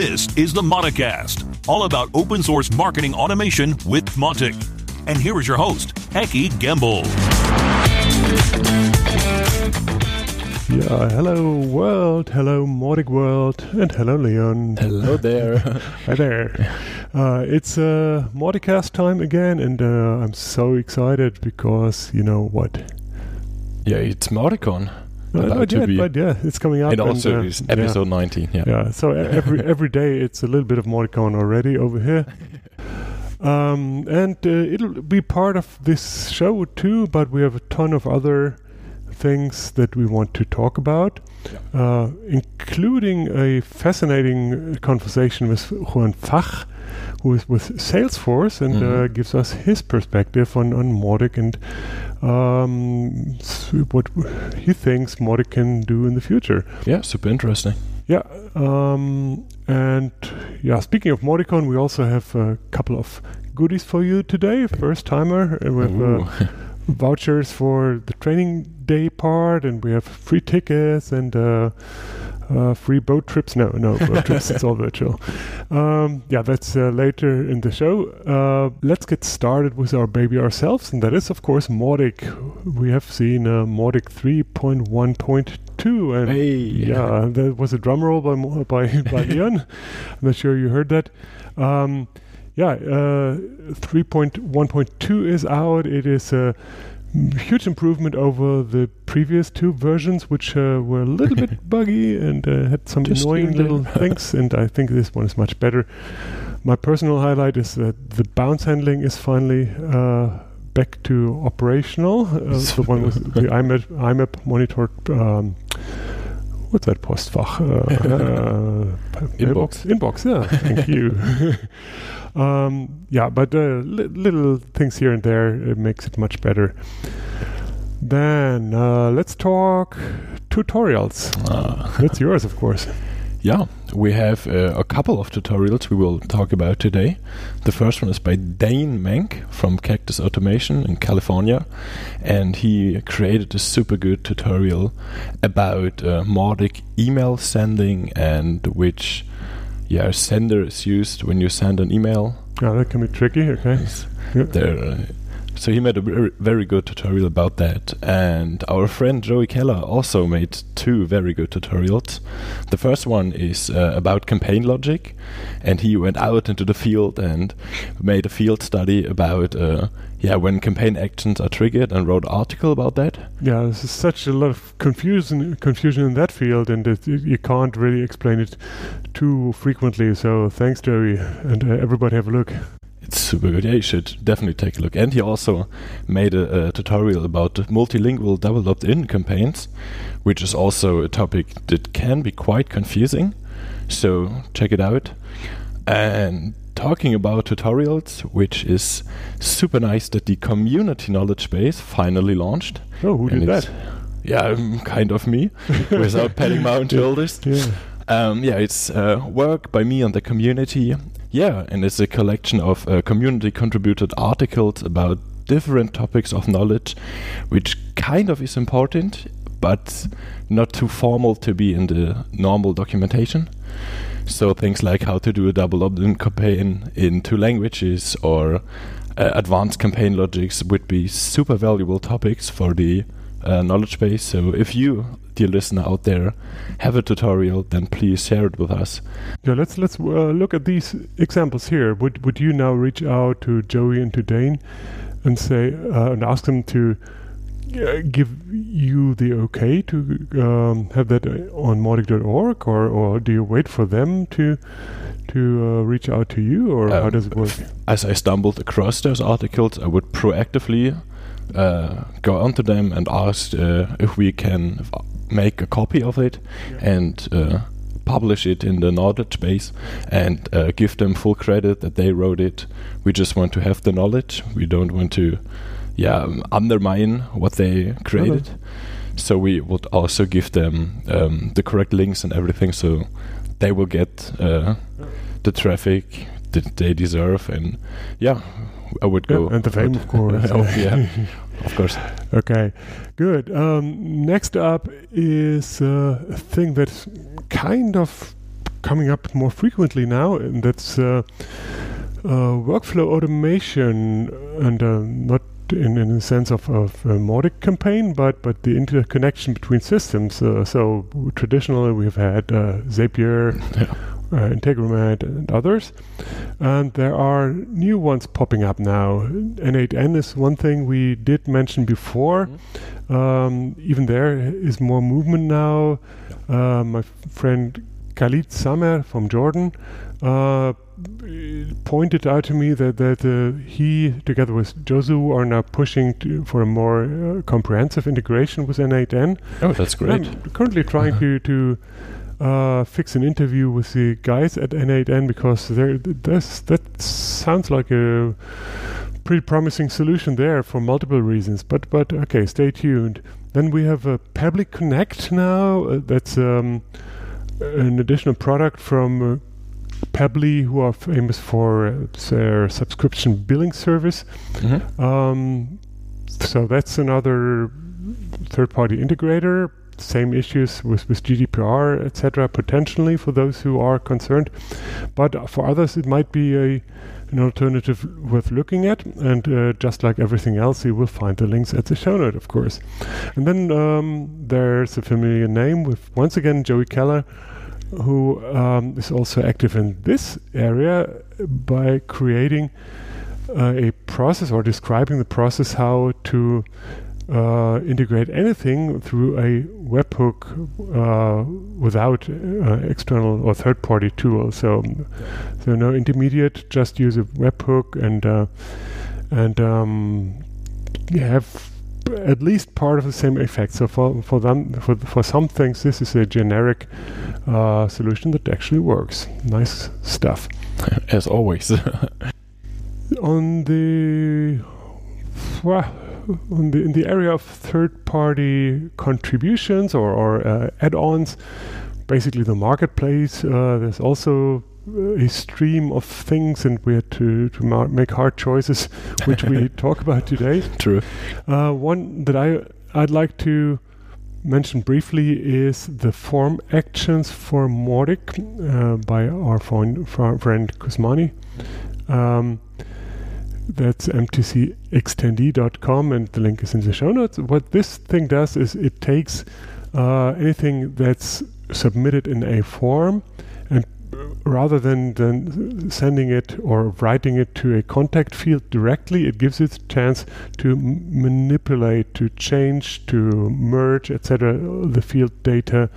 This is the Mauticast, all about open source marketing automation with Mautic. And here is your host, Ekke Guembel. Yeah, hello world, hello Mautic world, and hello Leon. Hello there. Hi there. Uh, it's uh, Mauticast time again, and uh, I'm so excited because you know what? yeah, it's Mauticon. Uh, to yet, be- but yeah, it's coming up. and also uh, it's episode 19. Yeah. Yeah. yeah, so every every day it's a little bit of Mauticon already over here. Um, and uh, it'll be part of this show too, but we have a ton of other things that we want to talk about, uh, including a fascinating conversation with Juan Fach, who is with Salesforce and uh, Mhm. gives us his perspective on, on Mautic and um, what he thinks Mautic can do in the future. Yeah, super interesting. Yeah, um, and yeah, speaking of Mauticon, we also have a couple of goodies for you today. First timer uh, with uh. vouchers for the training day part, and we have free tickets and uh, uh, free boat trips. No, no boat trips. It's all virtual. Um, yeah, that's uh, later in the show. Uh, let's get started with our baby ourselves, and that is, of course, Mautic. We have seen uh, Mautic 3.1.2, and hey. yeah, that was a drum roll by by, by Leon. I'm not sure you heard that. Um, yeah, uh, 3.1.2 is out. It is a huge improvement over the previous two versions, which uh, were a little bit buggy and uh, had some Just annoying little things. And I think this one is much better. My personal highlight is that the bounce handling is finally uh, back to operational. Uh, the one with the IMAP, IMAP monitored. Um, what's that postfach? Uh, uh, Inbox. Inbox, yeah. Thank you. Um, yeah, but uh, li- little things here and there it makes it much better. Then uh, let's talk tutorials. Uh, That's yours, of course. yeah, we have uh, a couple of tutorials we will talk about today. The first one is by Dane Menke from Cactus Automation in California, and he created a super good tutorial about uh, Mautic email sending and which yeah sender is used when you send an email. Yeah, that can be tricky. Okay. Yeah. there. uh, So he made a very, very good tutorial about that, and our friend Joey Keller also made two very good tutorials. The first one is uh, about campaign logic, and he went out into the field and made a field study about uh, yeah when campaign actions are triggered and wrote an article about that. Yeah, there's such a lot of confusion confusion in that field, and it, you can't really explain it too frequently. So thanks, Jerry, and uh, everybody have a look. It's super good. Yeah, you should definitely take a look. And he also made a, a tutorial about multilingual double opt-in campaigns, which is also a topic that can be quite confusing. So check it out. And talking about tutorials, which is super nice that the community knowledge base finally launched. Oh, who And did that? Yeah, um, kind of me, without patting my own shoulders. Yeah. Um, yeah, it's uh, work by me and the community. Yeah, and it's a collection of uh, community contributed articles about different topics of knowledge, which kind of is important, but not too formal to be in the normal documentation. So things like how to do a double opt-in campaign in two languages or uh, advanced campaign logics would be super valuable topics for the uh, knowledge base. So if you, dear listener out there, have a tutorial, then please share it with us. Yeah, let's let's uh, look at these examples here. Would would you now reach out to Joey and to Dane and say uh, and ask them to uh, give you the okay to um, have that uh, on mautic.org, or or do you wait for them to to uh, reach out to you, or how Um, does it work? As I stumbled across those articles, I would proactively uh, go onto them and ask uh, if we can make a copy of it and uh, publish it in the knowledge base and uh, give them full credit that they wrote it. We just want to have the knowledge. We don't want to, yeah, um, undermine what they created. So we would also give them um, the correct links and everything, so they will get uh, the traffic that they deserve. And yeah, I would Yeah, go and the fame, of course. oh, yeah, of course. Okay, good. Um, next up is uh, a thing that's kind of coming up more frequently now, and that's uh, uh, workflow automation, and uh, not in, in the sense of, of a Mautic campaign, but but the interconnection between systems. Uh, so traditionally, we've had uh, Zapier. Yeah. Uh, Integromat and others, and there are new ones popping up now. N8N is one thing we did mention before. Mm-hmm. Um, even there is more movement now. Uh, my friend Khalid Samer from Jordan uh, pointed out to me that that uh, he, together with Josu, are now pushing to, for a more uh, comprehensive integration with N8N. Oh, that's great. I'm currently trying to to uh, fix an interview with the guys at N8N because there that's, that sounds like a pretty promising solution there for multiple reasons. But but okay, stay tuned. Then we have a Pabbly Connect now. Uh, that's um, an additional product from Pabbly, who are famous for their subscription billing service. Mhm. Um, so that's another third-party integrator. Same issues with, with GDPR, etc. Potentially for those who are concerned, but for others it might be a an alternative worth looking at. And uh, just like everything else, you will find the links at the show note, of course. And then um, there's a familiar name with once again Joey Keller, who um, is also active in this area by creating uh, a process or describing the process how to uh, integrate anything through a webhook uh, without uh, external or third-party tool. So, so no intermediate. Just use a webhook and uh, and um, have at least part of the same effect. So for for them for for some things, this is a generic uh, solution that actually works. Nice stuff. As always. on the well, on the in the area of third-party contributions or, or uh, add-ons, basically the marketplace. Uh, there's also a stream of things, and we had to to ma- make hard choices, which we talk about today. True. Uh, one that I I'd like to mention briefly is the form actions for Mautic uh, by our friend, friend Kuzmany. Um, that's mtcextendee.com and the link is in the show notes. What this thing does is it takes uh, anything that's submitted in a form and rather than, than sending it or writing it to a contact field directly, it gives it a chance to manipulate, to change, to merge, etc. the field data,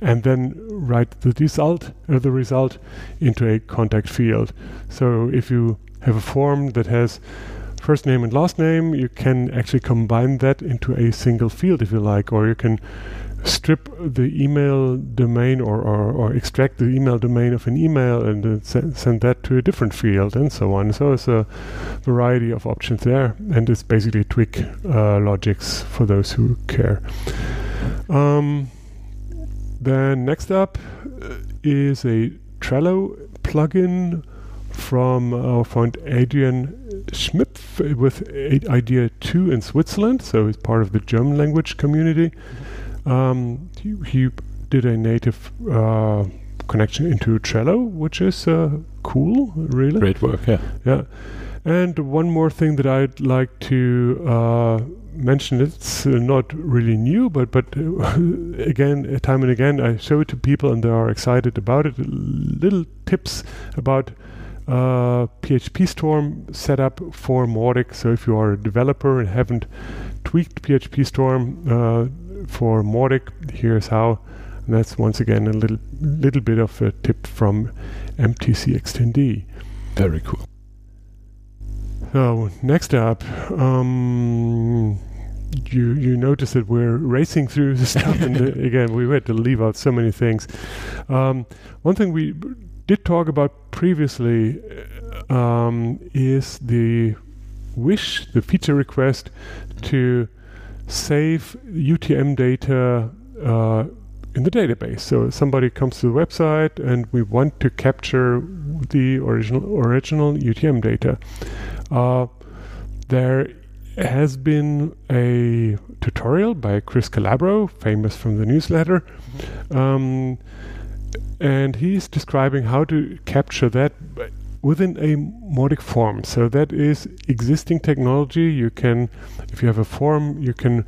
and then write the result, uh, the result into a contact field. So if you have a form that has first name and last name, you can actually combine that into a single field if you like, or you can strip the email domain or, or, or extract the email domain of an email and uh, send, send that to a different field and so on. So it's a variety of options there, and it's basically Twig uh, logics for those who care. Um, then next up uh, is a Trello plugin from our friend Adrian Schimpf with Idea 2 in Switzerland, so he's part of the German language community. Um, he, he, did a native uh, connection into Trello, which is uh, cool, really. Great work, yeah. Yeah. And one more thing that I'd like to uh, mention, it's uh, not really new, but but uh, again, time and again, I show it to people and they are excited about it. Little tips about uh, PHP Storm setup for Mautic. So if you are a developer and haven't tweaked PHP Storm uh, for Mautic, here's how. And that's once again a little little bit of a tip from MTC Extendee. Very cool. So next up, um, you you notice that we're racing through the stuff, and uh, again we had to leave out so many things. Um, one thing we did talk about previously um, is the wish, the feature request to save UTM data uh, in the database. So somebody comes to the website and we want to capture the original original UTM data. Uh, there has been a tutorial by Chris Calabro, famous from the newsletter. Um, and he's describing how to capture that within a Mautic form. So that is existing technology. You can, if you have a form, you can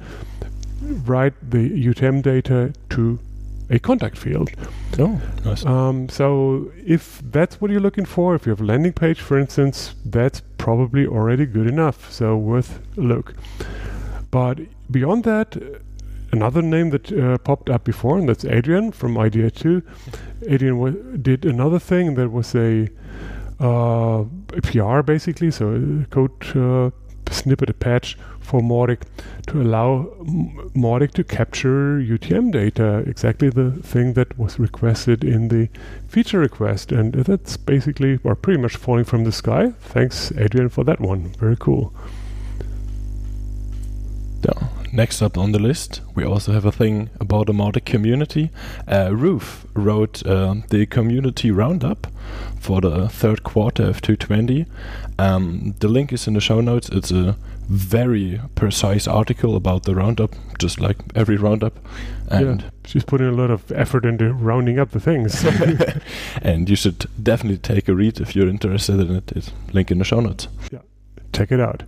write the UTM data to a contact field. Oh, nice. Um, so if that's what you're looking for, if you have a landing page, for instance, that's probably already good enough. So worth a look. But beyond that, another name that uh, popped up before, and that's Adrian from Idea2. Adrian did another thing that was a, uh, a PR basically, so a code uh, snippet, a patch for Mautic to allow Mautic to capture UTM data, exactly the thing that was requested in the feature request. And that's basically, or pretty much falling from the sky. Thanks, Adrian, for that one. Very cool. Next up on the list, we also have a thing about the Mautic community. Uh, Ruth wrote uh, the community roundup for the third quarter of 220. Um, the link is in the show notes. It's a very precise article about the roundup, just like every roundup. And yeah, she's putting a lot of effort into rounding up the things. and you should definitely take a read if you're interested in it. It's link in the show notes. Yeah, check it out.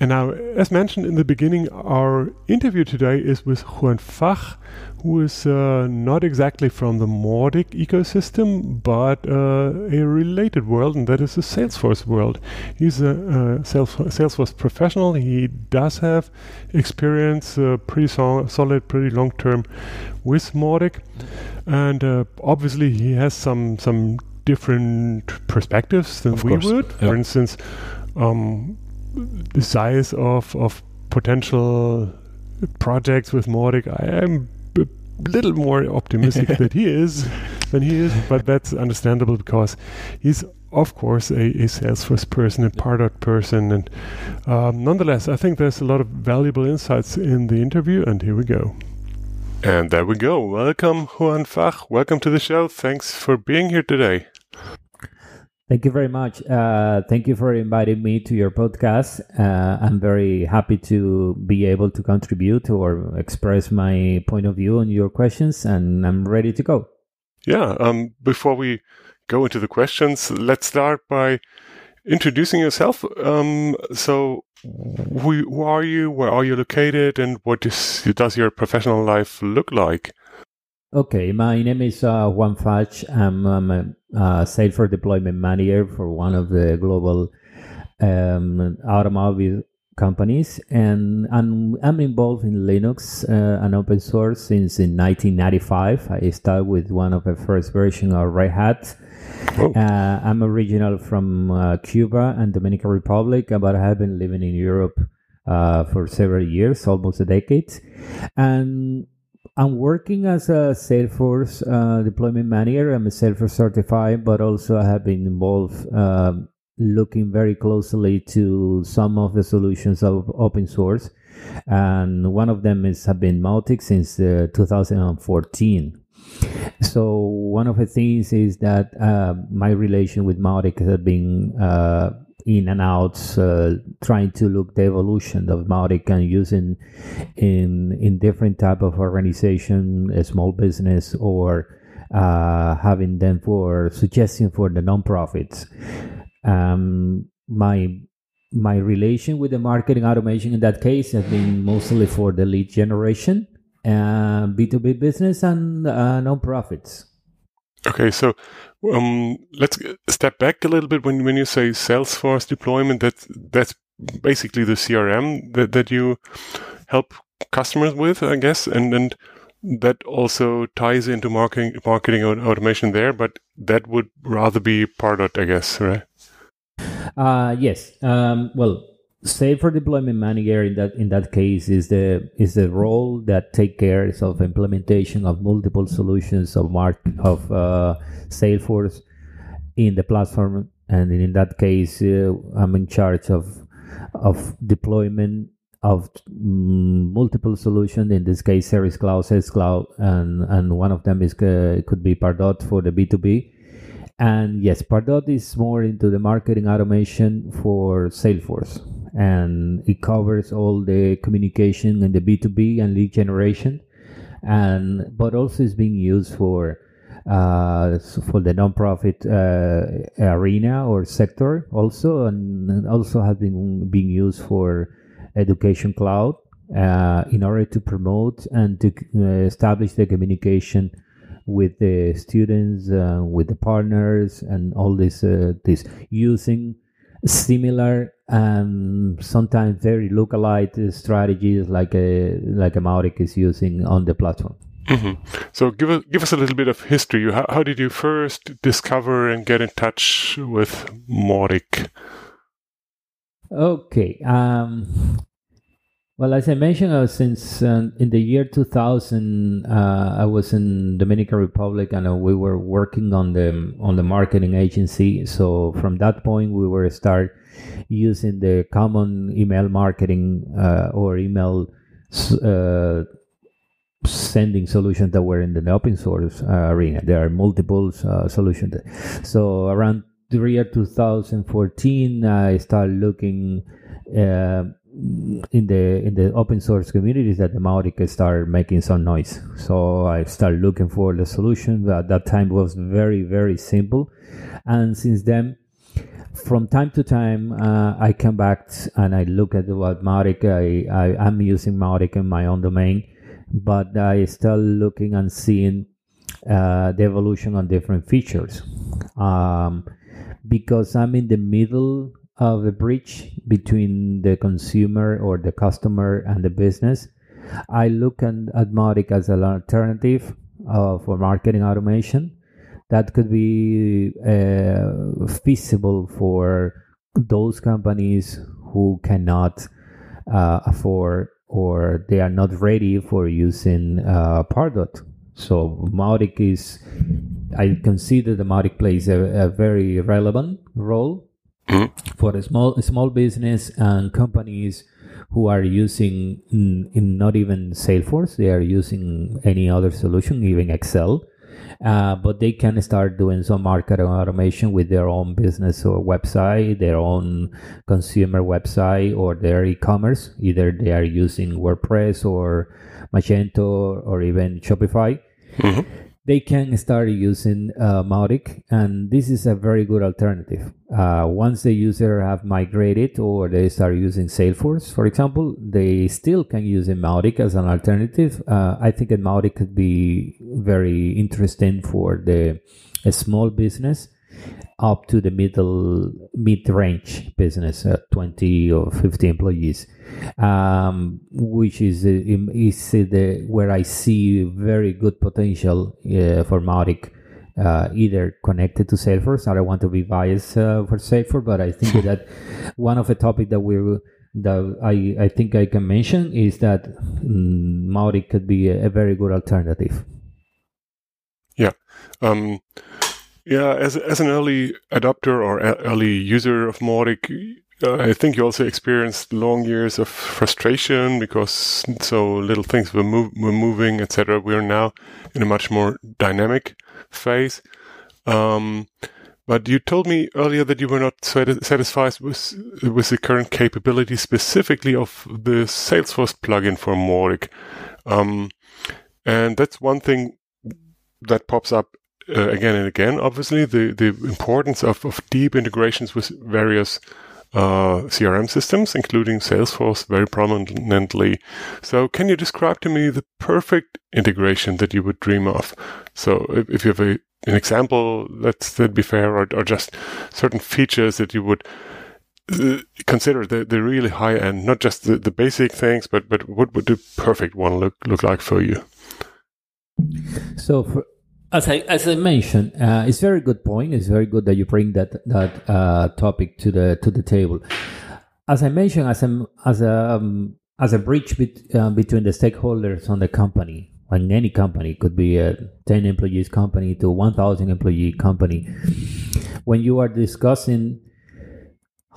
And now, as mentioned in the beginning, our interview today is with Juan Fach, who is uh, not exactly from the Mautic ecosystem, but uh, a related world, and that is the Salesforce world. He's a, a Salesforce professional. He does have experience, uh, pretty so- solid, pretty long term with Mautic, and uh, obviously he has some some different perspectives than of we course. would. Yeah. For instance. Um, the size of of potential projects with Mautic, I am a little more optimistic that he is than he is, but that's understandable because he's of course a, a Salesforce person, a Pardot person, and um, nonetheless, I think there's a lot of valuable insights in the interview, and here we go. And there we go. Welcome, Juan Fach. Welcome to the show. Thanks for being here today. Thank you very much. Uh, thank you for inviting me to your podcast. Uh, I'm very happy to be able to contribute or express my point of view on your questions, and I'm ready to go. Yeah. Um, before we go into the questions, let's start by introducing yourself. Um, so, who, who are you? Where are you located? And what is, does your professional life look like? Okay, my name is uh, Juan Fach. I'm, I'm a uh, Salesforce deployment manager for one of the global um, automobile companies, and I'm, I'm involved in Linux uh, and open source since in 1995. I started with one of the first version of Red Hat. Oh. Uh, I'm original from uh, Cuba and Dominican Republic, but I have been living in Europe uh, for several years, almost a decade, and I'm working as a Salesforce uh, deployment manager. I'm a Salesforce certified, but also I have been involved um, looking very closely to some of the solutions of open source. And one of them is have been Mautic since uh, 2014. So one of the things is that uh, my relation with Mautic has been uh, in and outs, uh, trying to look the evolution of Mautic and using in in different type of organization, a small business, or uh, having them for suggesting for the nonprofits. Um, my my relation with the marketing automation in that case has been mostly for the lead generation, uh, B2B business, and uh, nonprofits. Okay, so um, let's step back a little bit. When when you say Salesforce deployment, that's that's basically the CRM that that you help customers with, I guess, and and that also ties into marketing marketing automation there. But that would rather be Pardot, I guess, right? Uh, yes. Um, well, Salesforce deployment manager in that in that case is the is the role that take care of implementation of multiple solutions of mark of uh, Salesforce in the platform, and in that case, uh, I'm in charge of of deployment of mm, multiple solutions. In this case, Service Cloud, Sales Cloud, and and one of them is uh, could be Pardot for the B two B. And yes, Pardot is more into the marketing automation for Salesforce and it covers all the communication and the B2B and lead generation. And but also is being used for uh, for the nonprofit uh, arena or sector also, and also has been being used for education cloud uh, in order to promote and to uh, establish the communication with the students, uh, with the partners, and all this uh, this using similar and sometimes very localized strategies like a like a Mautic is using on the platform. Mm-hmm. So give us give us a little bit of history. How, how did you first discover and get in touch with Mautic? Okay. Um, well, as I mentioned, uh, since uh, in the year 2000, uh, I was in Dominican Republic, and uh, we were working on the on the marketing agency. So from that point, we were start using the common email marketing uh, or email uh, sending solutions that were in the open source arena. There are multiple solutions. So around the year 2014, I started looking in the in the open source communities that the Mautic started making some noise. So I started looking for the solution. But at that time was very very simple, and since then, from time to time, uh, I come back and I look at what Mautic. I, I am using Mautic in my own domain, but I still looking and seeing uh, the evolution on different features. Um, because I'm in the middle of a bridge between the consumer or the customer and the business. I look at, at Mautic as an alternative uh, for marketing automation that could be uh, feasible for those companies who cannot uh, afford or they are not ready for using uh, Pardot. So Mautic is, I consider the Mautic plays a, a very relevant role Mm-hmm. for a small small business and companies who are using in, in, not even Salesforce, they are using any other solution, even Excel. Uh, but they can start doing some marketing automation with their own business or website, their own consumer website, or their e-commerce. Either they are using WordPress or Magento or even Shopify. Mm-hmm they can start using uh, Mautic, and this is a very good alternative. Uh, once the user have migrated or they start using Salesforce, for example, they still can use Mautic as an alternative. Uh, I think Mautic could be very interesting for the small business up to the middle mid range business at 20 or 50 employees um, which is uh, is the where I see very good potential uh, for Mautic uh, either connected to Salesforce. I don't want to be biased uh, for Salesforce but I think that one of the topic that we that I, I think I can mention is that um, Mautic could be a, a very good alternative. Yeah. Um, yeah, as as an early adopter or early user of Mautic, uh, I think you also experienced long years of frustration because so little things were, move, were moving, etc. We are now in a much more dynamic phase. Um, but you told me earlier that you were not satisfied with with the current capability, specifically of the Salesforce plugin for Mautic, Um, and that's one thing that pops up uh, again and again, obviously, the, the importance of, of deep integrations with various uh, CRM systems, including Salesforce, very prominently. So, can you describe to me the perfect integration that you would dream of? So, if, if you have a, an example, let's that be fair, or, or just certain features that you would uh, consider the, the really high end, not just the, the basic things, but but what would the perfect one look look like for you? So, for, as I as I mentioned, uh, it's very good point. It's very good that you bring that that uh, topic to the to the table. As I mentioned, as a as a um, as a bridge bet, uh, between the stakeholders on the company, and any company could be a ten employees company to one thousand employee company. When you are discussing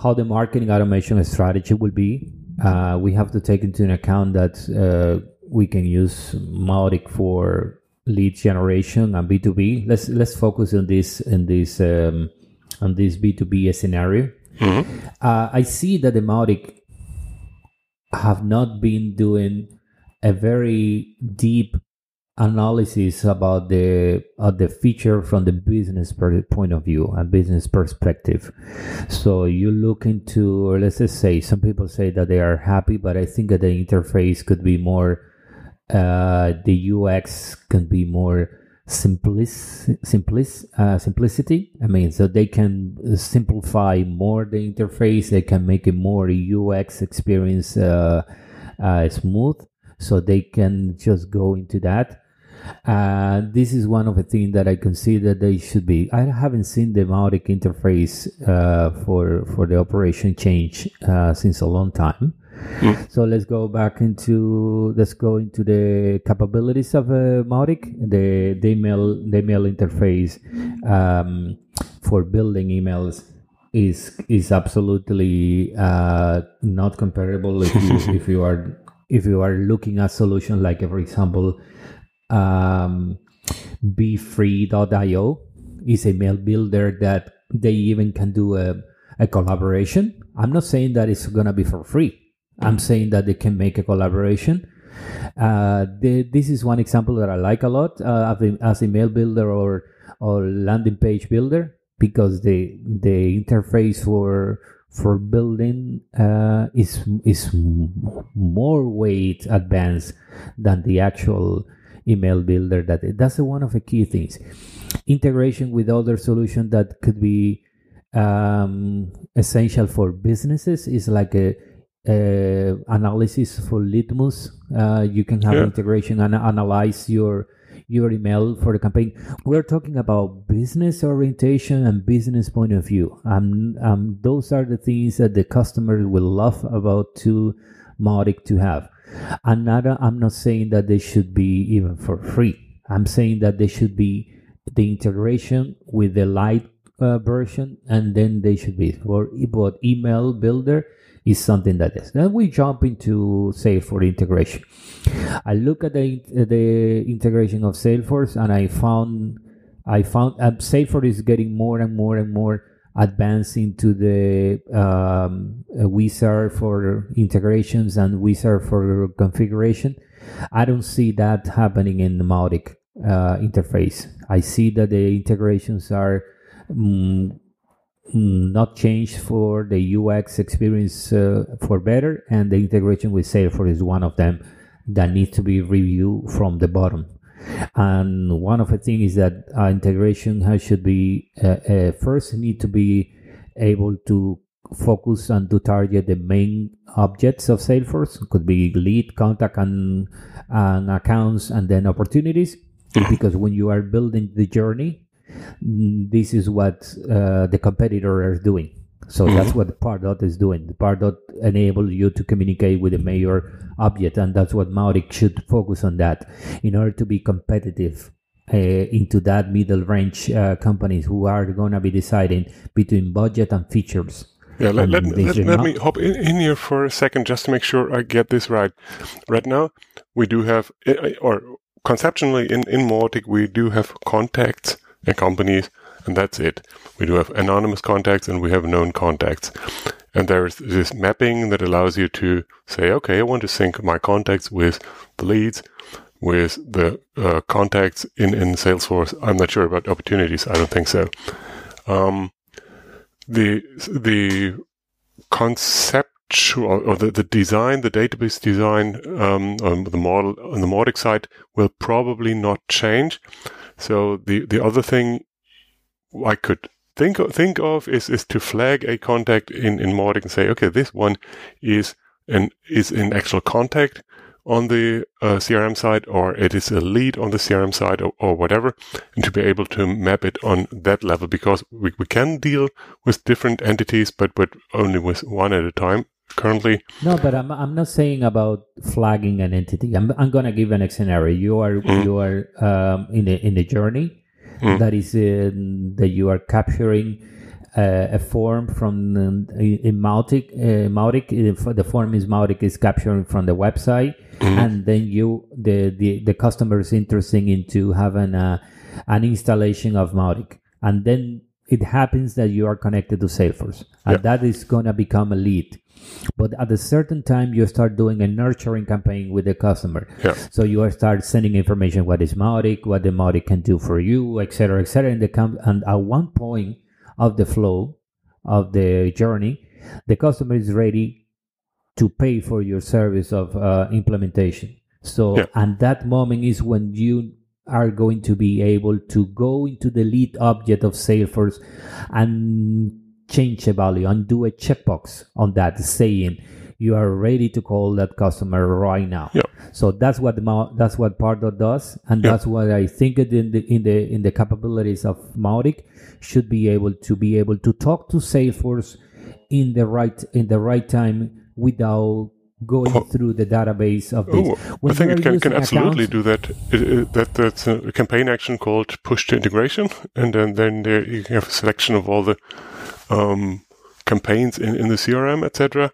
how the marketing automation strategy will be, uh, we have to take into account that uh, we can use Mautic for lead generation and B2B. Let's let's focus on this in this um, on this B2B scenario. Mm-hmm. Uh, I see that the Mautic have not been doing a very deep analysis about the uh, the feature from the business per- point of view and business perspective. So you look into, or let's just say, some people say that they are happy, but I think that the interface could be more, uh, the UX can be more simplic, uh, simplicity. I mean, so they can simplify more the interface. They can make it more UX experience uh, uh, smooth, so they can just go into that. Uh, this is one of the things that I consider they should be. I haven't seen the Mautic interface for for the operation change since a long time. Mm. So let's go back into let's go into the capabilities of uh, Mautic, the, the email the email interface um, for building emails is is absolutely uh, not comparable if you if you are if you are looking at solution like for example um, beefree.io is a mail builder that they even can do a, a collaboration. I'm not saying that it's gonna be for free. I'm saying that they can make a collaboration. Uh, this is one example that I like a lot uh, as, a, as a mail builder or or landing page builder because the the interface for for building uh, is is more weight advanced than the actual email builder that that's one of the key things integration with other solutions that could be um, essential for businesses is like a, a analysis for litmus. Uh, you can have integration and analyze your your email for the campaign. We're talking about business orientation and business point of view. Um, um, those are the things that the customers will love about to Mautic to have. Another, I'm not saying that they should be even for free. I'm saying that they should be the integration with the light uh, version, and then they should be for but email builder is something that is. Then we jump into Salesforce integration. I look at the the integration of Salesforce, and I found I found uh, Salesforce is getting more and more and more advanced into the um, wizard for integrations and wizard for configuration. I don't see that happening in the Mautic uh, interface. I see that the integrations are mm, not changed for the UX experience uh, for better, and the integration with Salesforce is one of them that needs to be reviewed from the bottom. And one of the things is that uh, integration has, should be uh, uh, first need to be able to focus and to target the main objects of Salesforce. It could be lead, contact, and, and accounts, and then opportunities. because when you are building the journey, mm, this is what uh, the competitor is doing. So mm-hmm. that's what Pardot is doing. The Pardot enables you to communicate with a major object, and that's what Mautic should focus on that in order to be competitive uh, into that middle range uh, companies who are going to be deciding between budget and features. Yeah, let, let, let, let me hop in, in, here for a second just to make sure I get this right. Right now, we do have, eh, or conceptually in, in Mautic, we do have contacts and companies and that's it. We do have anonymous contacts and we have known contacts. And there's this mapping that allows you to say, okay, I want to sync my contacts with the leads, with the uh, contacts in, in Salesforce. I'm not sure about opportunities. I don't think so. Um, the the conceptual or the, the design, the database design um, on the model on the Mautic side will probably not change. So the the other thing I could think of, think of is is to flag a contact in in Mautic and say, okay, this one is an is in actual contact on the uh, CRM side, or it is a lead on the CRM side, or, or, whatever, and to be able to map it on that level because we, we can deal with different entities, but but only with one at a time currently. No, but I'm I'm not saying about flagging an entity. I'm I'm gonna give an scenario. You are mm. you are um, in the in the journey mm. that is uh, that you are capturing uh, a form from uh, in Mautic. Uh, Mautic, uh, the form is Mautic is capturing from the website, mm. and then you the, the the customer is interested into having a, an installation of Mautic, and then it happens that you are connected to Salesforce, and Yeah. that is gonna become a lead. But at a certain time, you start doing a nurturing campaign with the customer. Yeah. So you are start sending information what is Mautic, what the Mautic can do for you, etc., etc. And the com- and at one point of the flow of the journey, the customer is ready to pay for your service of uh, implementation. So, Yeah. and that moment is when you are going to be able to go into the lead object of Salesforce and change a value and do a checkbox on that saying you are ready to call that customer right now. Yeah. So that's what the that's what Pardot does, and that's what I think in the in the in the capabilities of Mautic should be able to be able to talk to Salesforce in the right in the right time without going Oh. through the database of this. Oh, When I think it can, can absolutely accounts- do that. It, it, that that's a campaign action called push to integration, and then then there you have a selection of all the um, campaigns in, in the CRM, etc.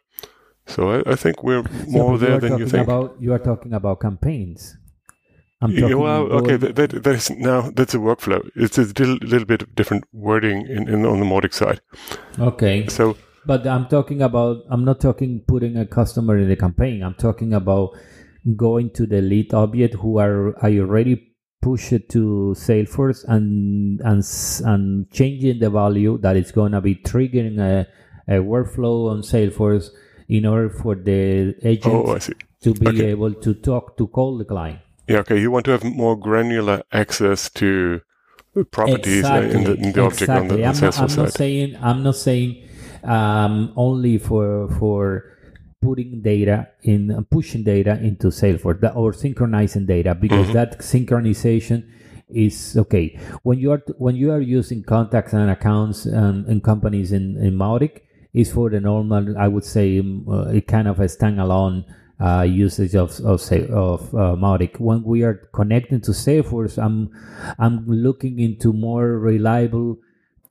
So I, I think we're more there you than you think. About, you are talking about campaigns. I'm Yeah, talking well, okay, that, that, that is now that's a workflow. It's a little, little bit of different wording in, in on the Mautic side. okay. So But I'm talking about, I'm not talking putting a customer in the campaign. I'm talking about going to the lead object who are, are already push it to Salesforce and, and, and changing the value that is going to be triggering a, a workflow on Salesforce in order for the agent oh, I see. to be Okay. able to talk, to call the client. Yeah, okay. You want to have more granular access to properties uh, in the, in the object on the, exactly. the I'm, not, Salesforce I'm side. not saying I'm not saying um, only for for putting data in pushing data into Salesforce or synchronizing data because Mm-hmm. that synchronization is okay when you are when you are using contacts and accounts and, and companies in in Mautic is for the normal I would say um, uh, kind of a standalone uh, usage of of of uh, Mautic. When we are connecting to Salesforce, I'm I'm looking into more reliable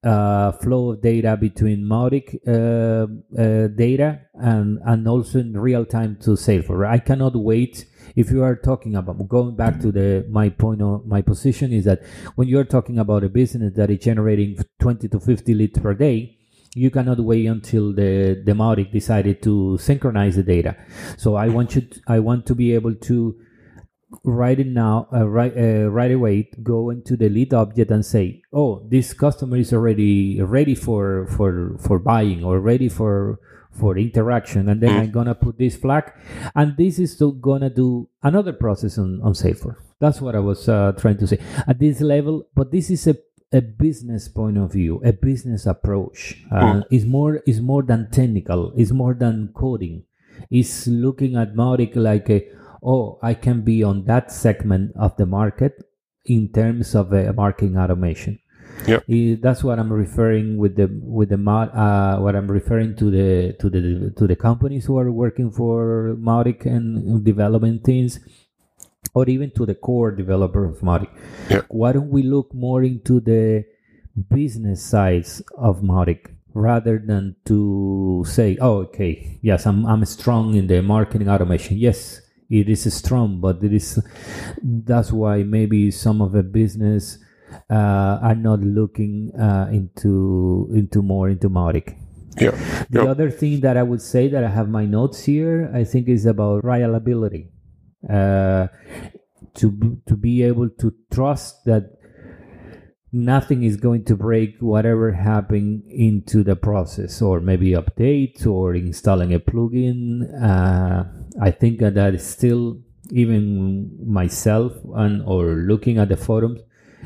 uh, flow of data between Mautic uh, uh, data and and also in real time to Salesforce. I cannot wait. If you are talking about going back to the my point of my position is that when you are talking about a business that is generating 20 to 50 leads per day, you cannot wait until the the Mautic decided to synchronize the data. So I want you, to, I want to be able to right now, uh, right uh, right away, go into the lead object and say, oh, this customer is already ready for for for buying or ready for for interaction, and then Mm. I'm gonna put this flag, and this is still gonna do another process on on Salesforce. That's what I was uh, trying to say at this level, but this is a a business point of view, a business approach. Uh, Mm. is more is more than technical. Is more than coding. Is looking at Mautic like a oh, I can be on that segment of the market in terms of uh, marketing automation. Yeah. That's what I'm referring with the with the mod. Uh, what I'm referring to the to the to the companies who are working for Mautic and development teams, or even to the core developer of Mautic. Yeah. Why don't we look more into the business sides of Mautic rather than to say, oh, okay, yes, I'm I'm strong in the marketing automation. Yes, it is strong, but it is that's why maybe some of the business uh, are not looking uh, into into more into Mautic. Yeah. The Yeah. other thing that I would say that I have my notes here, I think, is about reliability. Uh, to to be able to trust that nothing is going to break whatever happened into the process, or maybe updates or installing a plugin. Uh, I think that is still even myself and or looking at the forums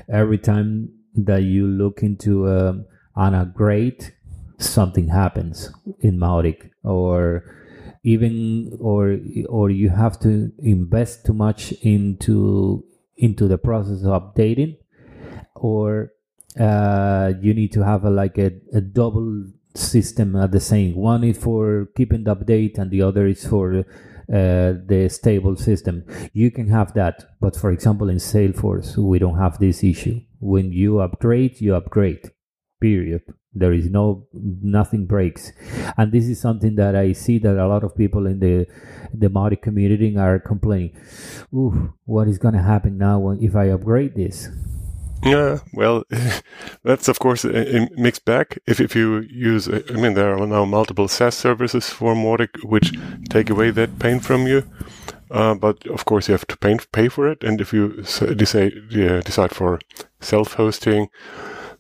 every time that you look into um, an upgrade something happens in Mautic or even or or you have to invest too much into into the process of updating or uh, you need to have a, like a, a double system at the same. One is for keeping the update and the other is for uh, the stable system. You can have that but for example in salesforce we don't have this issue. When you upgrade you upgrade period. There is no nothing breaks. And this is something that i see that a lot of people in the the Mautic community are complaining. Ooh, what is going to happen now if i upgrade this Yeah, well, that's of course a, a mixed bag. If if you use, I mean, there are now multiple SaaS services for Mautic which take away that pain from you. Uh, but of course, you have to pay, pay for it. And if you decide yeah, decide for self-hosting,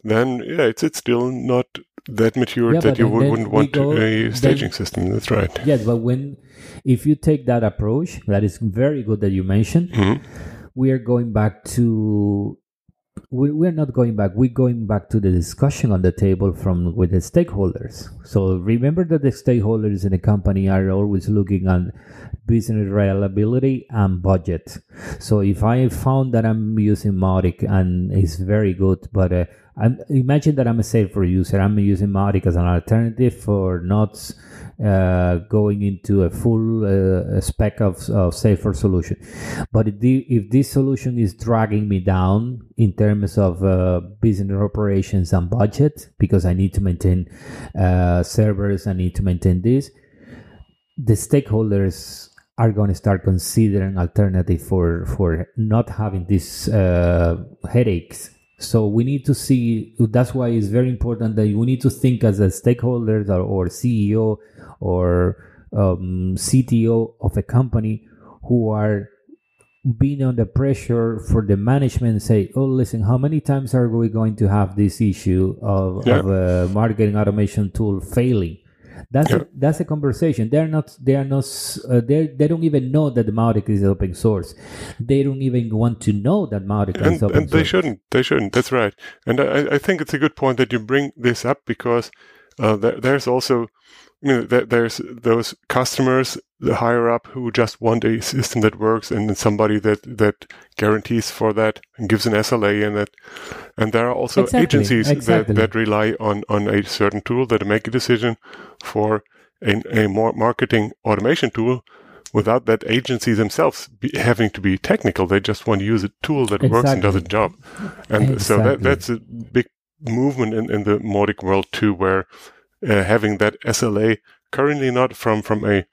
then yeah, it's it's still not that mature Yeah, that you would, wouldn't want go- a staging then- system. That's right. Yes, but when if you take that approach, that is very good that you mentioned. Mhm. We are going back to. We, we're not going back. We're going back to the discussion on the table from with the stakeholders. So remember that the stakeholders in the company are always looking at business reliability and budget. So if I found that I'm using Mautic and it's very good, but uh, I'm, imagine that I'm a Salesforce user. I'm using Mautic as an alternative for not uh, going into a full uh, spec of, of Salesforce solution. But if, the, if this solution is dragging me down in terms of uh, business operations and budget, because I need to maintain uh, servers, I need to maintain this, the stakeholders are going to start considering alternative for for not having these uh, headaches. So we need to see. That's why it's very important that we need to think as a stakeholder or CEO or um, CTO of a company who are being under pressure for the management say, oh, listen, how many times are we going to have this issue of, Yeah. of a marketing automation tool failing? That's Yeah. a, that's a conversation. They're not. They are not. Uh, they they don't even know that the Mautic is open source. They don't even want to know that Mautic and, is open and they source. shouldn't. They shouldn't. That's right. And I, I think it's a good point that you bring this up because uh, there, there's also, you know, there, there's those customers, the higher up, who just want a system that works and somebody that that guarantees for that and gives an SLA and that. And there are also Exactly, agencies exactly. that, that rely on on a certain tool that make a decision for a, a more marketing automation tool without that agency themselves be, having to be technical. They just want to use a tool that works and does a job. And so that, that's a big movement in, in the Mautic world too, where uh, having that SLA currently not from from a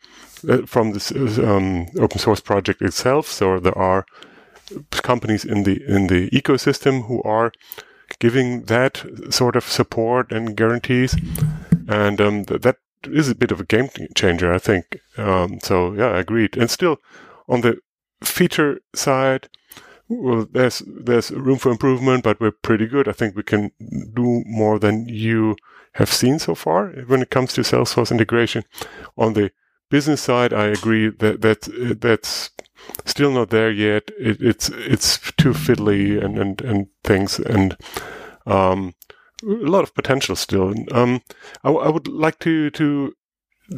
uh, from this um, open source project itself. So there are companies in the in the ecosystem who are giving that sort of support and guarantees, and um, th- that is a bit of a game changer, I think. Um, so yeah, agreed. And still, on the feature side, well, there's there's room for improvement, but we're pretty good. I think we can do more than you have seen so far when it comes to Salesforce integration. On the business side, I agree that that that's still not there yet. It, it's it's too fiddly and and and things and um, a lot of potential still. Um, I, I would like to to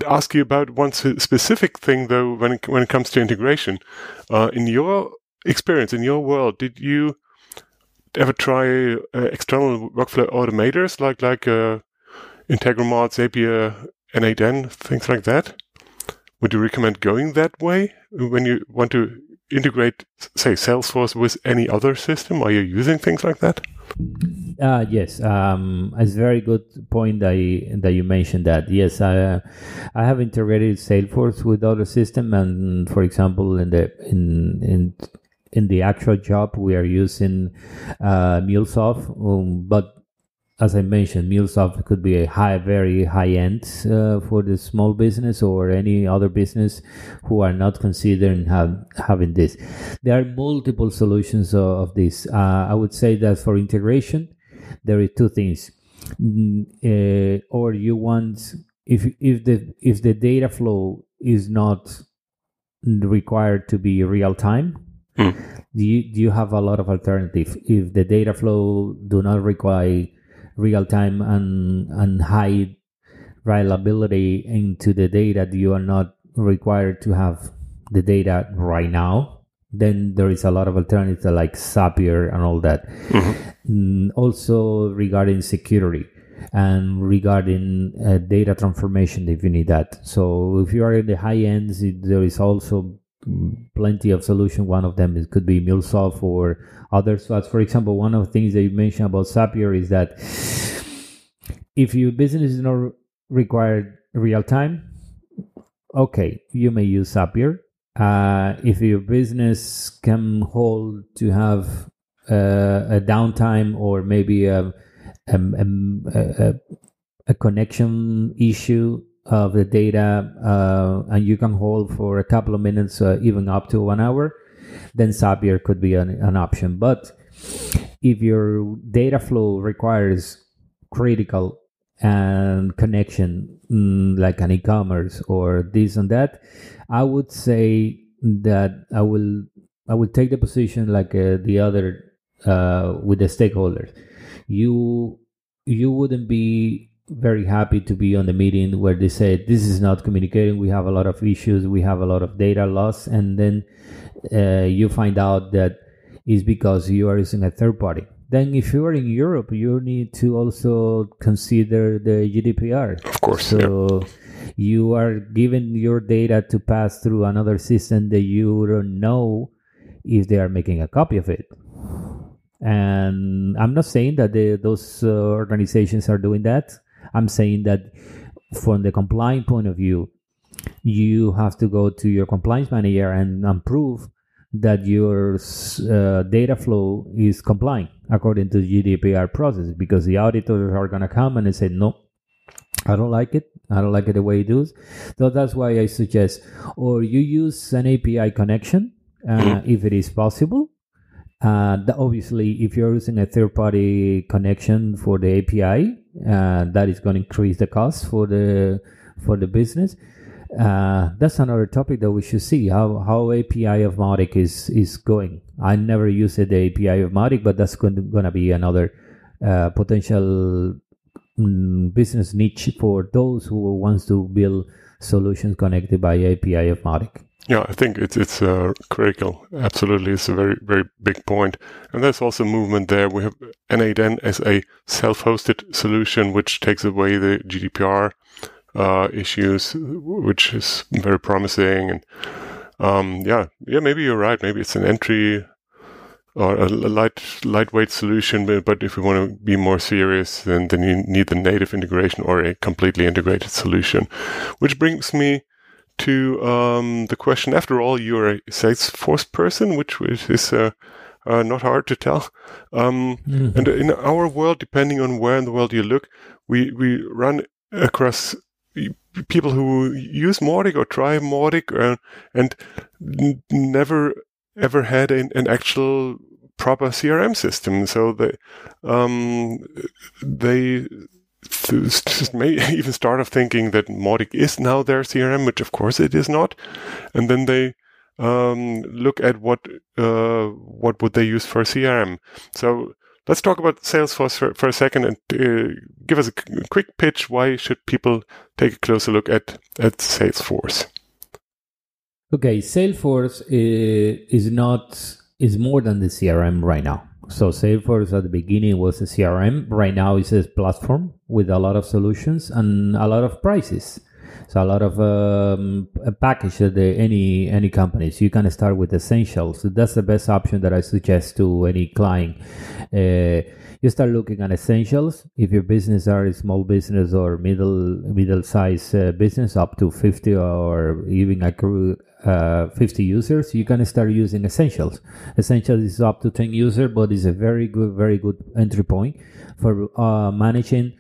ask you about one specific thing though when it, when it comes to integration. Uh, in your experience, in your world, did you ever try uh, external workflow automators like like uh, Integromat, Zapier, N8N, things like that? Would you recommend going that way when you want to integrate, say, Salesforce with any other system? Are you using things like that? Uh, yes, um, it's a very good point that you, that you mentioned that. Yes, I I have integrated Salesforce with other system, and for example, in the in in in the actual job, we are using uh, MuleSoft, um, but as I mentioned, MuleSoft could be a high, very high end uh, for the small business or any other business who are not considering have, having this. There are multiple solutions of, of this. Uh, I would say that for integration, there are two things. Mm, uh, or you want if if the if the data flow is not required to be real time Hmm. do you, do you have a lot of alternative? If the data flow do not require real time and and high reliability into the data you are not required to have the data right now? Then there is a lot of alternatives like Zapier and all that. Mm, also regarding security and regarding uh, data transformation if you need that. So if you are in the high ends it, there is also mm, plenty of solution. One of them is, could be MuleSoft or other SWATs for example one of the things that you mentioned about Zapier is that if your business is not required real time okay you may use Zapier. Uh, if your business can hold to have uh, a downtime or maybe a, a, a, a connection issue of the data uh, and you can hold for a couple of minutes, uh, even up to one hour, then Zapier could be an, an option. But if your data flow requires critical and connection, mm, like an e-commerce or this and that, I would say that I will I will take the position like uh, the other uh, with the stakeholders. You you wouldn't be very happy to be on the meeting where they say this is not communicating. We have a lot of issues. We have a lot of data loss, and then uh, you find out that is because you are using a third party. Then, if you are in Europe, you need to also consider the GDPR. Of course. So yeah. you are giving your data to pass through another system that you don't know if they are making a copy of it. And I'm not saying that the, those uh, organizations are doing that. I'm saying that from the compliance point of view, you have to go to your compliance manager and, and prove that your uh, data flow is complying according to the GDPR process because the auditors are going to come and say, no, I don't like it. I don't like it the way it is. So that's why I suggest, or you use an API connection uh, mm-hmm. if it is possible. Uh, obviously, if you're using a third-party connection for the API, uh, that is going to increase the cost for the for the business. Uh, that's another topic that we should see how how API of Mautic is is going. I never used the API of Mautic, but that's going to, going to be another uh, potential mm, business niche for those who wants to build solutions connected by API of Mautic. Yeah, I think it's it's uh, critical. Absolutely, it's a very very big point. and there's also movement there. We have N8N as a self-hosted solution, which takes away the GDPR uh, issues, which is very promising. And um, yeah, yeah, maybe you're right. Maybe it's an entry or a light lightweight solution. But, but if you want to be more serious, then then you need the native integration or a completely integrated solution. Which brings me to um, the question. After all, you're a Salesforce person, which, which is uh, uh, not hard to tell. Um, mm-hmm. And in our world, depending on where in the world you look, we we run across people who use Mautic or try Mautic uh, and n- never ever had an, an, actual proper CRM system. So they um, they th- may even start of thinking that Mautic is now their CRM, which of course it is not, and then they um, look at what uh, what would they use for CRM. So let's talk about Salesforce for, for a second and uh, give us a quick pitch. Why should people take a closer look at, at Salesforce? Okay, Salesforce uh, is not is more than the CRM right now. So Salesforce at the beginning was a CRM. Right now it's a platform with a lot of solutions and a lot of prices. So a lot of um, a package that the, any any companies. You can start with essentials. So that's the best option that I suggest to any client. Uh, you start looking at essentials. If your business are a small business or middle middle size uh, business, up to fifty or even accrue uh, 50 users, you can start using Essentials. Essentials is up to 10 users, but it's a very good, very good entry point for uh, managing,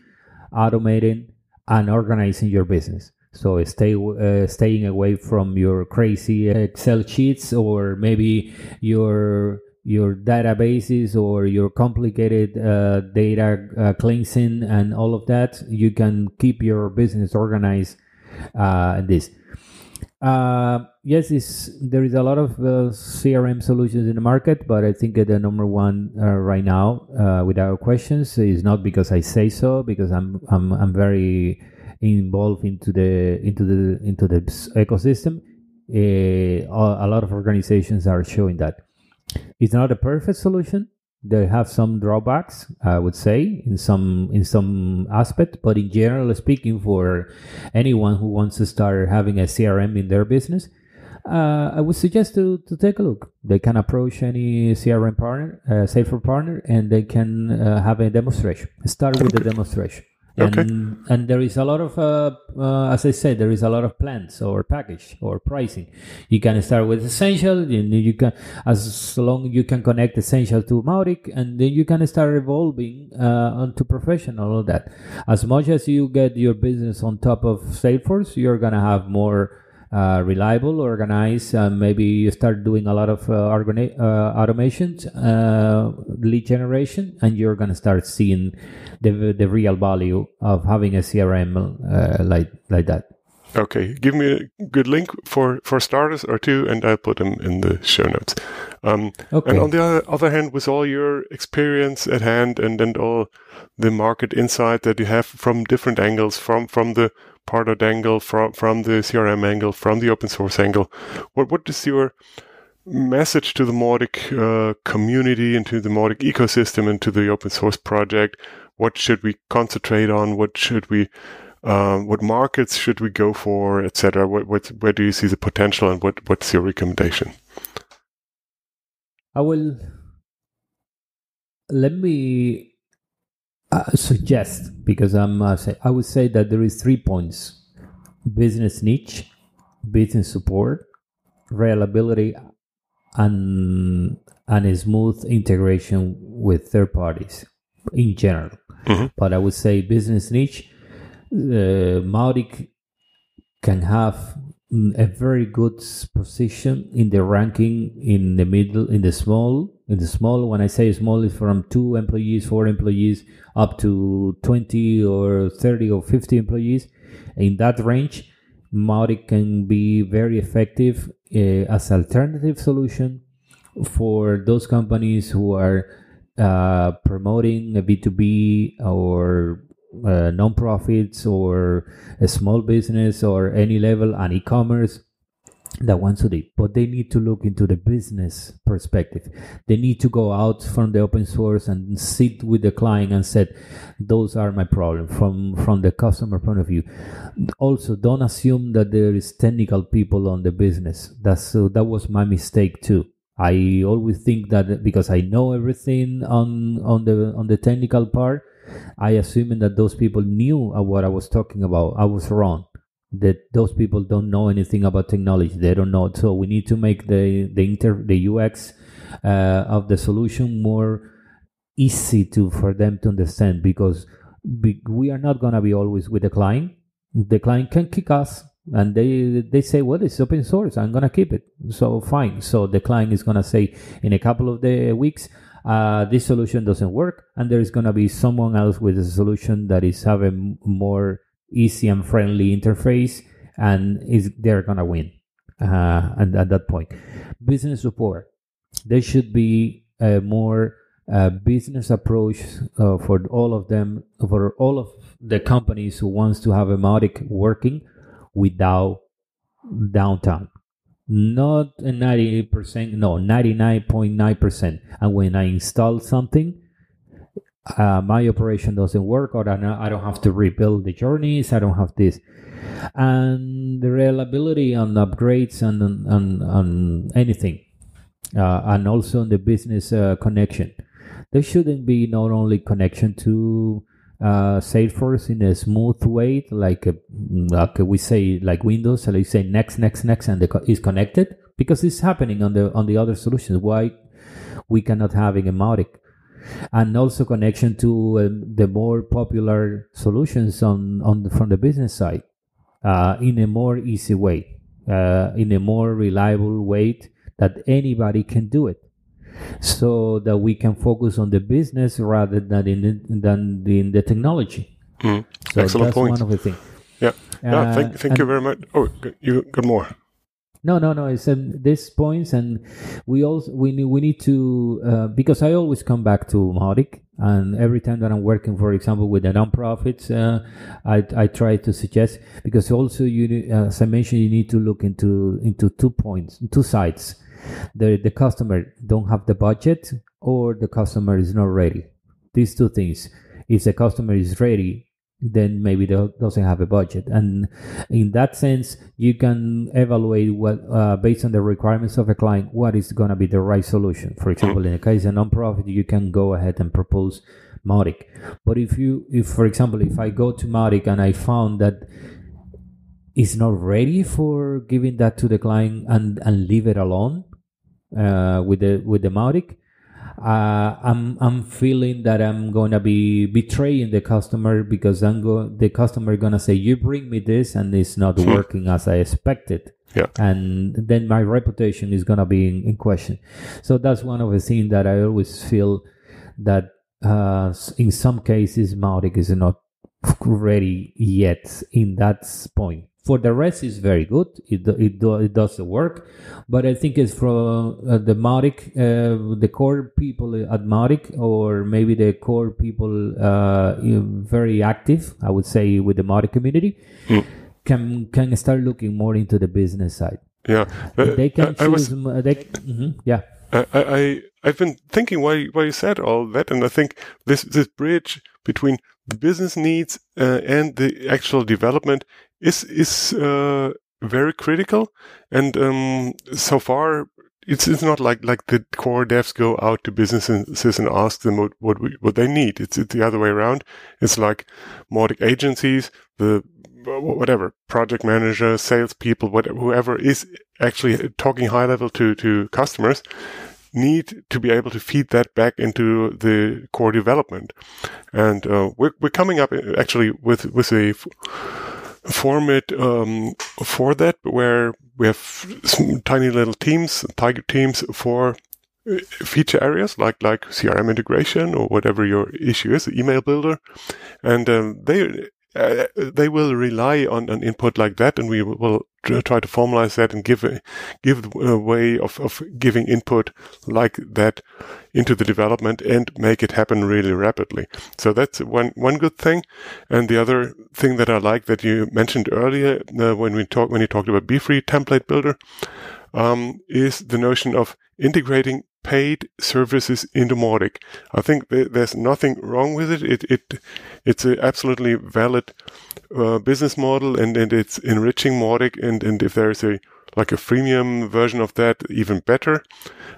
automating, and organizing your business. So stay uh, staying away from your crazy Excel sheets or maybe your your databases or your complicated uh, data uh, cleansing and all of that. You can keep your business organized. Uh, this. Yes, there is a lot of uh, CRM solutions in the market, but I think the number one uh, right now, uh, without questions, is not because I say so, because I'm I'm I'm very involved into the into the into the ecosystem. Uh, a lot of organizations are showing that it's not a perfect solution. They have some drawbacks, I would say, in some in some aspect. But in general speaking, for anyone who wants to start having a CRM in their business, uh, I would suggest to, to take a look. They can approach any CRM partner, uh, Salesforce partner, and they can uh, have a demonstration. Start with the demonstration Okay. And, and there is a lot of, uh, uh, as I said, there is a lot of plans or package or pricing. You can start with essential, and you can, as long you can connect essential to Mautic, and then you can start evolving uh, onto professional. All that. As much as you get your business on top of Salesforce, you're gonna have more uh, reliable, organized. Uh, maybe you start doing a lot of uh, uh, automations, uh, lead generation, and you're gonna start seeing the the real value of having a CRM uh, like like that. Okay, give me a good link for for starters or two, and I'll put them in the show notes. Um, Okay. And on the other, other hand, with all your experience at hand and and all the market insight that you have from different angles, from from the Pardot angle, from from the CRM angle, from the open source angle, what what is your message to the Mautic uh, community and to the Mautic ecosystem and to the open source project? What should we concentrate on? What should we um, what markets should we go for, etc. What, what, where do you see the potential, and what, what's your recommendation? I will let me uh, suggest because I'm uh, say, I would say that there is three points: business niche, business support, reliability, and and a smooth integration with third parties in general. Mhm. But I would say business niche, uh, Mautic can have a very good position in the ranking in the middle in the small in the small. When i say small is from two employees four employees up to 20 or 30 or 50 employees. In that range Mautic can be very effective uh, as alternative solution for those companies who are uh, promoting a b2b or uh, non-profits or a small business or any level and e-commerce that wants to do but they need to look into the business perspective. They need to go out from the open source and sit with the client and said those are my problem from from the customer point of view. Also don't assume that there is technical people on the business. That's so that was my mistake too. I always think that because i know everything on on the on the technical part I assuming that those people knew what I was talking about. I was wrong. That those people don't know anything about technology. They don't know. So we need to make the the inter the UX uh, of the solution more easy to for them to understand because be, we are not gonna be always with the client. The client can kick us. And they they say, well, it's open source. I'm gonna keep it. So fine. So the client is gonna say in a couple of the weeks, uh, this solution doesn't work, and there is going to be someone else with a solution that is having more easy and friendly interface, and is they're going to win. Uh, and at that point, business support there should be a more uh, business approach uh, for all of them, for all of the companies who wants to have a Mautic working without downtime not a 90% no 99.9% and when i install something uh, my operation doesn't work or I don't- have to rebuild the journeys i don't have this. And the reliability on upgrades and on, on anything uh, and also on the business uh, connection. There shouldn't be not only connection to uh, Salesforce in a smooth way, like uh, like we say, like Windows, so you say next, next, next, and co- is connected because it's happening on the on the other solutions. Why we cannot having a Mautic? and also connection to um, the more popular solutions on on the, from the business side uh, in a more easy way, uh, in a more reliable way that anybody can do it so that we can focus on the business rather than in the, than in the technology. Mm. So Excellent that's point. one of the things. Yeah. Yeah, Uh, thank, thank you very much. Oh, you got more. No, no, no. It's um, these points, and we also we need we need to uh, because I always come back to Mautic, and every time that I'm working, for example, with the nonprofits, uh, I I try to suggest because also you uh, as I mentioned, you need to look into into two points, two sides. The the customer don't have the budget, or the customer is not ready. These two things. If the customer is ready, then maybe they doesn't have a budget and in that sense you can evaluate what uh, based on the requirements of a client what is going to be the right solution for example in the case of a nonprofit you can go ahead and propose Mautic. But if you, if for example, if I go to Mautic and I found that it's not ready for giving that to the client and, and leave it alone uh, with the with the Mautic, uh, I'm I'm feeling that I'm gonna be betraying the customer because I'm go the customer gonna say you bring me this and it's not Hmm. working as I expected. Yeah. And then my reputation is gonna be in, in question. So that's one of the things that I always feel that uh, in some cases Mautic is not ready yet in that point. For the rest, it's very good. It it, do, it does the work, but I think it's from uh, the Mautic, uh, the core people at Mautic, or maybe the core people uh, very active. I would say with the Mautic community, can can start looking more into the business side. Yeah, Uh, They can I, I was choose. they, mhm, yeah. I, I I've been thinking why why you said all that, and I think this this bridge between the business needs uh, and the actual development is is uh, very critical. And um, so far, it's it's not like like the core devs go out to businesses and ask them what what, we, what they need. It's, it's the other way around. It's like Mautic agencies, the whatever project manager, salespeople, whatever, whoever is actually talking high level to to customers need to be able to feed that back into the core development. And uh, we're we're coming up uh, actually with with a format um, for that where we have some tiny little teams, tiger teams for uh, feature areas like like CRM integration or whatever your issue is, email builder, and um, they uh, they will rely on an input like that, and we will try to formalize that and give a, give a way of, of giving input like that into the development and make it happen really rapidly. So that's one one good thing, and the other thing that I like that you mentioned earlier uh, when we talked when you talked about BeFree template builder um, is the notion of integrating paid services into Mautic. I think th- there's nothing wrong with it. It it it's an absolutely valid uh, business model, and, and it's enriching Mautic. And, and if there's a like a freemium version of that, even better.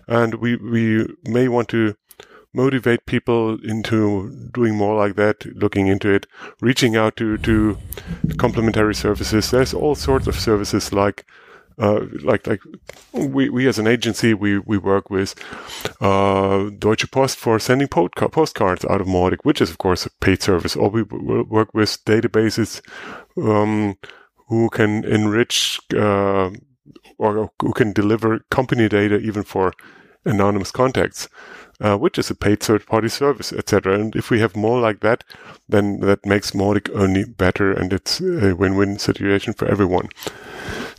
And we we may want to motivate people into doing more like that, looking into it, reaching out to to complementary services. There's all sorts of services like uh, like like we, we as an agency we, we work with uh, Deutsche Post for sending podca- postcards out of Mautic, which is of course a paid service. Or we work with databases um, who can enrich uh, or who can deliver company data even for anonymous contacts. Uh, which is a paid third-party service, etc. And if we have more like that, then that makes Mautic only better, and it's a win-win situation for everyone.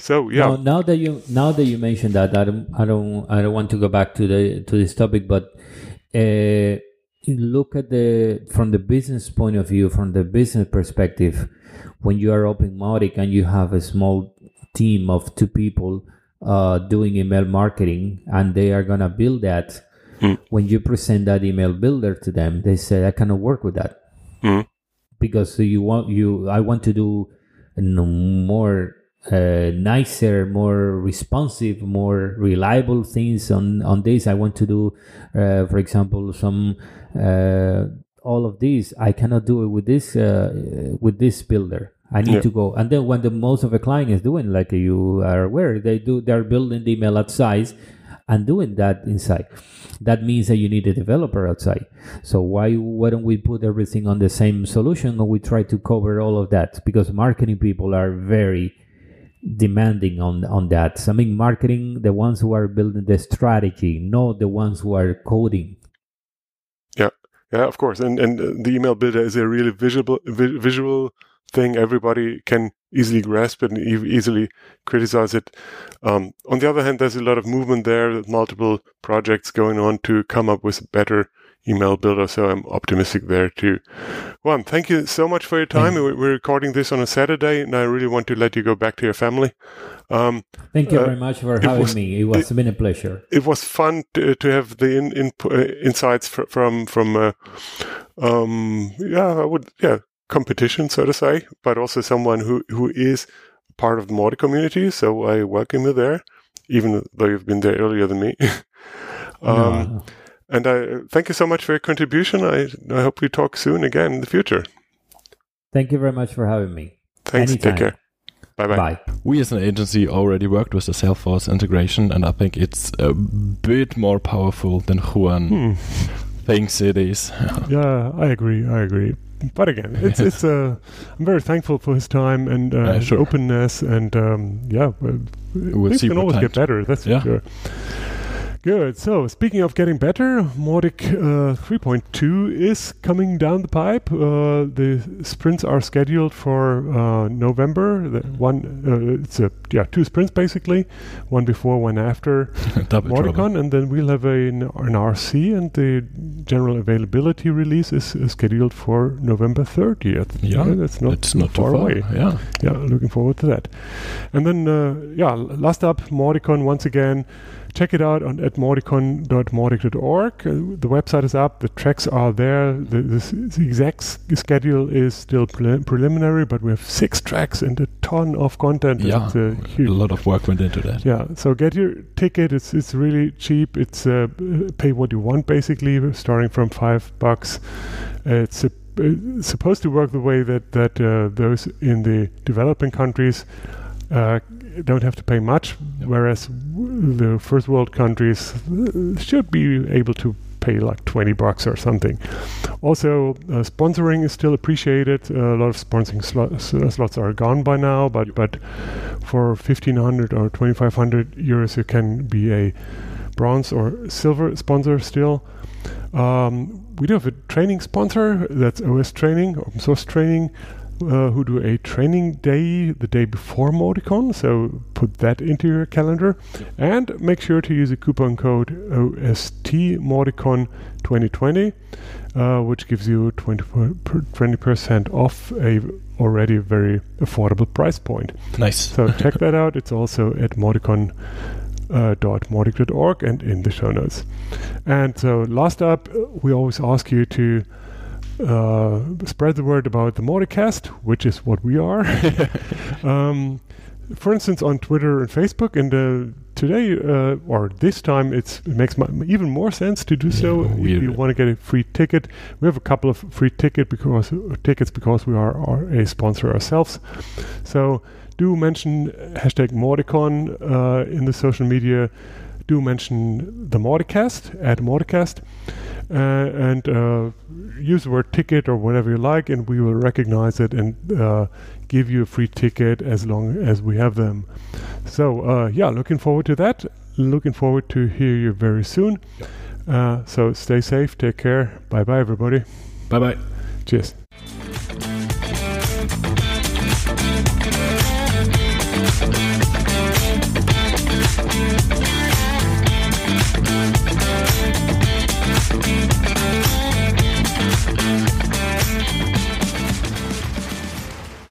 So yeah, Now, now that you now that you mentioned that, I don't I don't I don't want to go back to the to this topic, but uh, look at the from the business point of view, from the business perspective, when you are open Mautic and you have a small team of two people uh, doing email marketing, and they are gonna build that. When you present that email builder to them, they say, "I cannot work with that." Mhm. because you want you i want to do no more uh, nicer more responsive more reliable things on on this. I want to do uh, for example some uh, all of these. I cannot do it with this uh, with this builder. I need Yeah. to go. And then when the most of a client is doing like you are aware they do they're building the email at size and doing that inside. That means that you need a developer outside. So why why don't we put everything on the same solution and we try to cover all of that? Because marketing people are very demanding on on that i mean marketing the ones who are building the strategy not the ones who are coding Yeah, yeah, of course, and and uh, the email builder is a really visual vi- visual thing. Everybody can easily grasp it and e- easily criticize it. Um, on the other hand, there's a lot of movement there, multiple projects going on to come up with better email builder. So I'm optimistic there too. Juan, thank you so much for your time. We- We're recording this on a Saturday, and I really want to let you go back to your family. Um, thank you Uh, very much for having was- me it was been a pleasure it was fun to, to have the in, in, uh, insights fr- from from uh, um yeah I would yeah competition so to say but also someone who who is part of the Mautic community so I welcome you there even though you've been there earlier than me um No. And I thank you so much for your contribution. I, I hope we talk soon again in the future. Thank you very much for having me. Thanks. Anytime. Take care. Bye-bye. Bye. We as an agency already worked with the Salesforce integration, and I think it's a bit more powerful than Juan Hmm. thinks it is. Yeah, I agree. I agree. But again, it's it's. Uh, I'm very thankful for his time and uh, Yeah, his sure. openness, and um, yeah, well, We'll things see can what always get better. That's Yeah. for sure. Good. So, speaking of getting better, Mautic uh, 3.2 is coming down the pipe. Uh, the sprints are scheduled for uh, November. The one, uh, it's a yeah, two sprints basically, one before, one after. Trouble. MautiCon, and then we'll have a, an, an RC, and the general availability release is, scheduled for November 30th. Yeah, that's not it's not too far far. away. Yeah. Yeah, looking forward to that. And then, uh, yeah, last up, MautiCon once again. Check it out on at mauticon.mautic.org. Uh, the website is up. The tracks are there. The, the, the exact s- schedule is still pre- preliminary, but we have six tracks and a ton of content. Yeah. It's, uh, A huge. lot of work went into that. Yeah, so get your ticket. It's it's really cheap. It's uh, pay what you want basically, starting from five bucks. Uh, it's uh, supposed to work the way that that uh, those in the developing countries uh, don't have to pay much, Yep. whereas w- the first world countries uh, should be able to pay like 20 bucks or something. Also, uh, sponsoring is still appreciated. a lot of sponsoring slo- uh, slots are gone by now, but but for 1500 or 2500 euros, you can be a bronze or silver sponsor still. Um, we do have a training sponsor that's OS Training, open source training, uh, who do a training day the day before MautiCon. So put that into your calendar and make sure to use a coupon code OST MautiCon 2020, uh, which gives you 20 percent off a already very affordable price point. Nice. So check that out. It's also at mauticon. Uh, and in the show notes. And so, last up, uh, we always ask you to uh, spread the word about the Mauticast, which is what we are. um, for instance, on Twitter and Facebook, and uh, today uh, or this time, it's, it makes m- even more sense to do so. Yeah, if you want to get a free ticket, we have a couple of free ticket because tickets because we are, are a sponsor ourselves. So do mention hashtag MautiCon uh, in the social media. Do mention the Mauticast at Mauticast. Uh, and uh, use the word ticket or whatever you like, and we will recognize it and uh, give you a free ticket as long as we have them. So, uh, yeah, looking forward to that. Looking forward to hear you very soon. Uh, so, stay safe, take care. Bye bye, everybody. Bye bye. Cheers.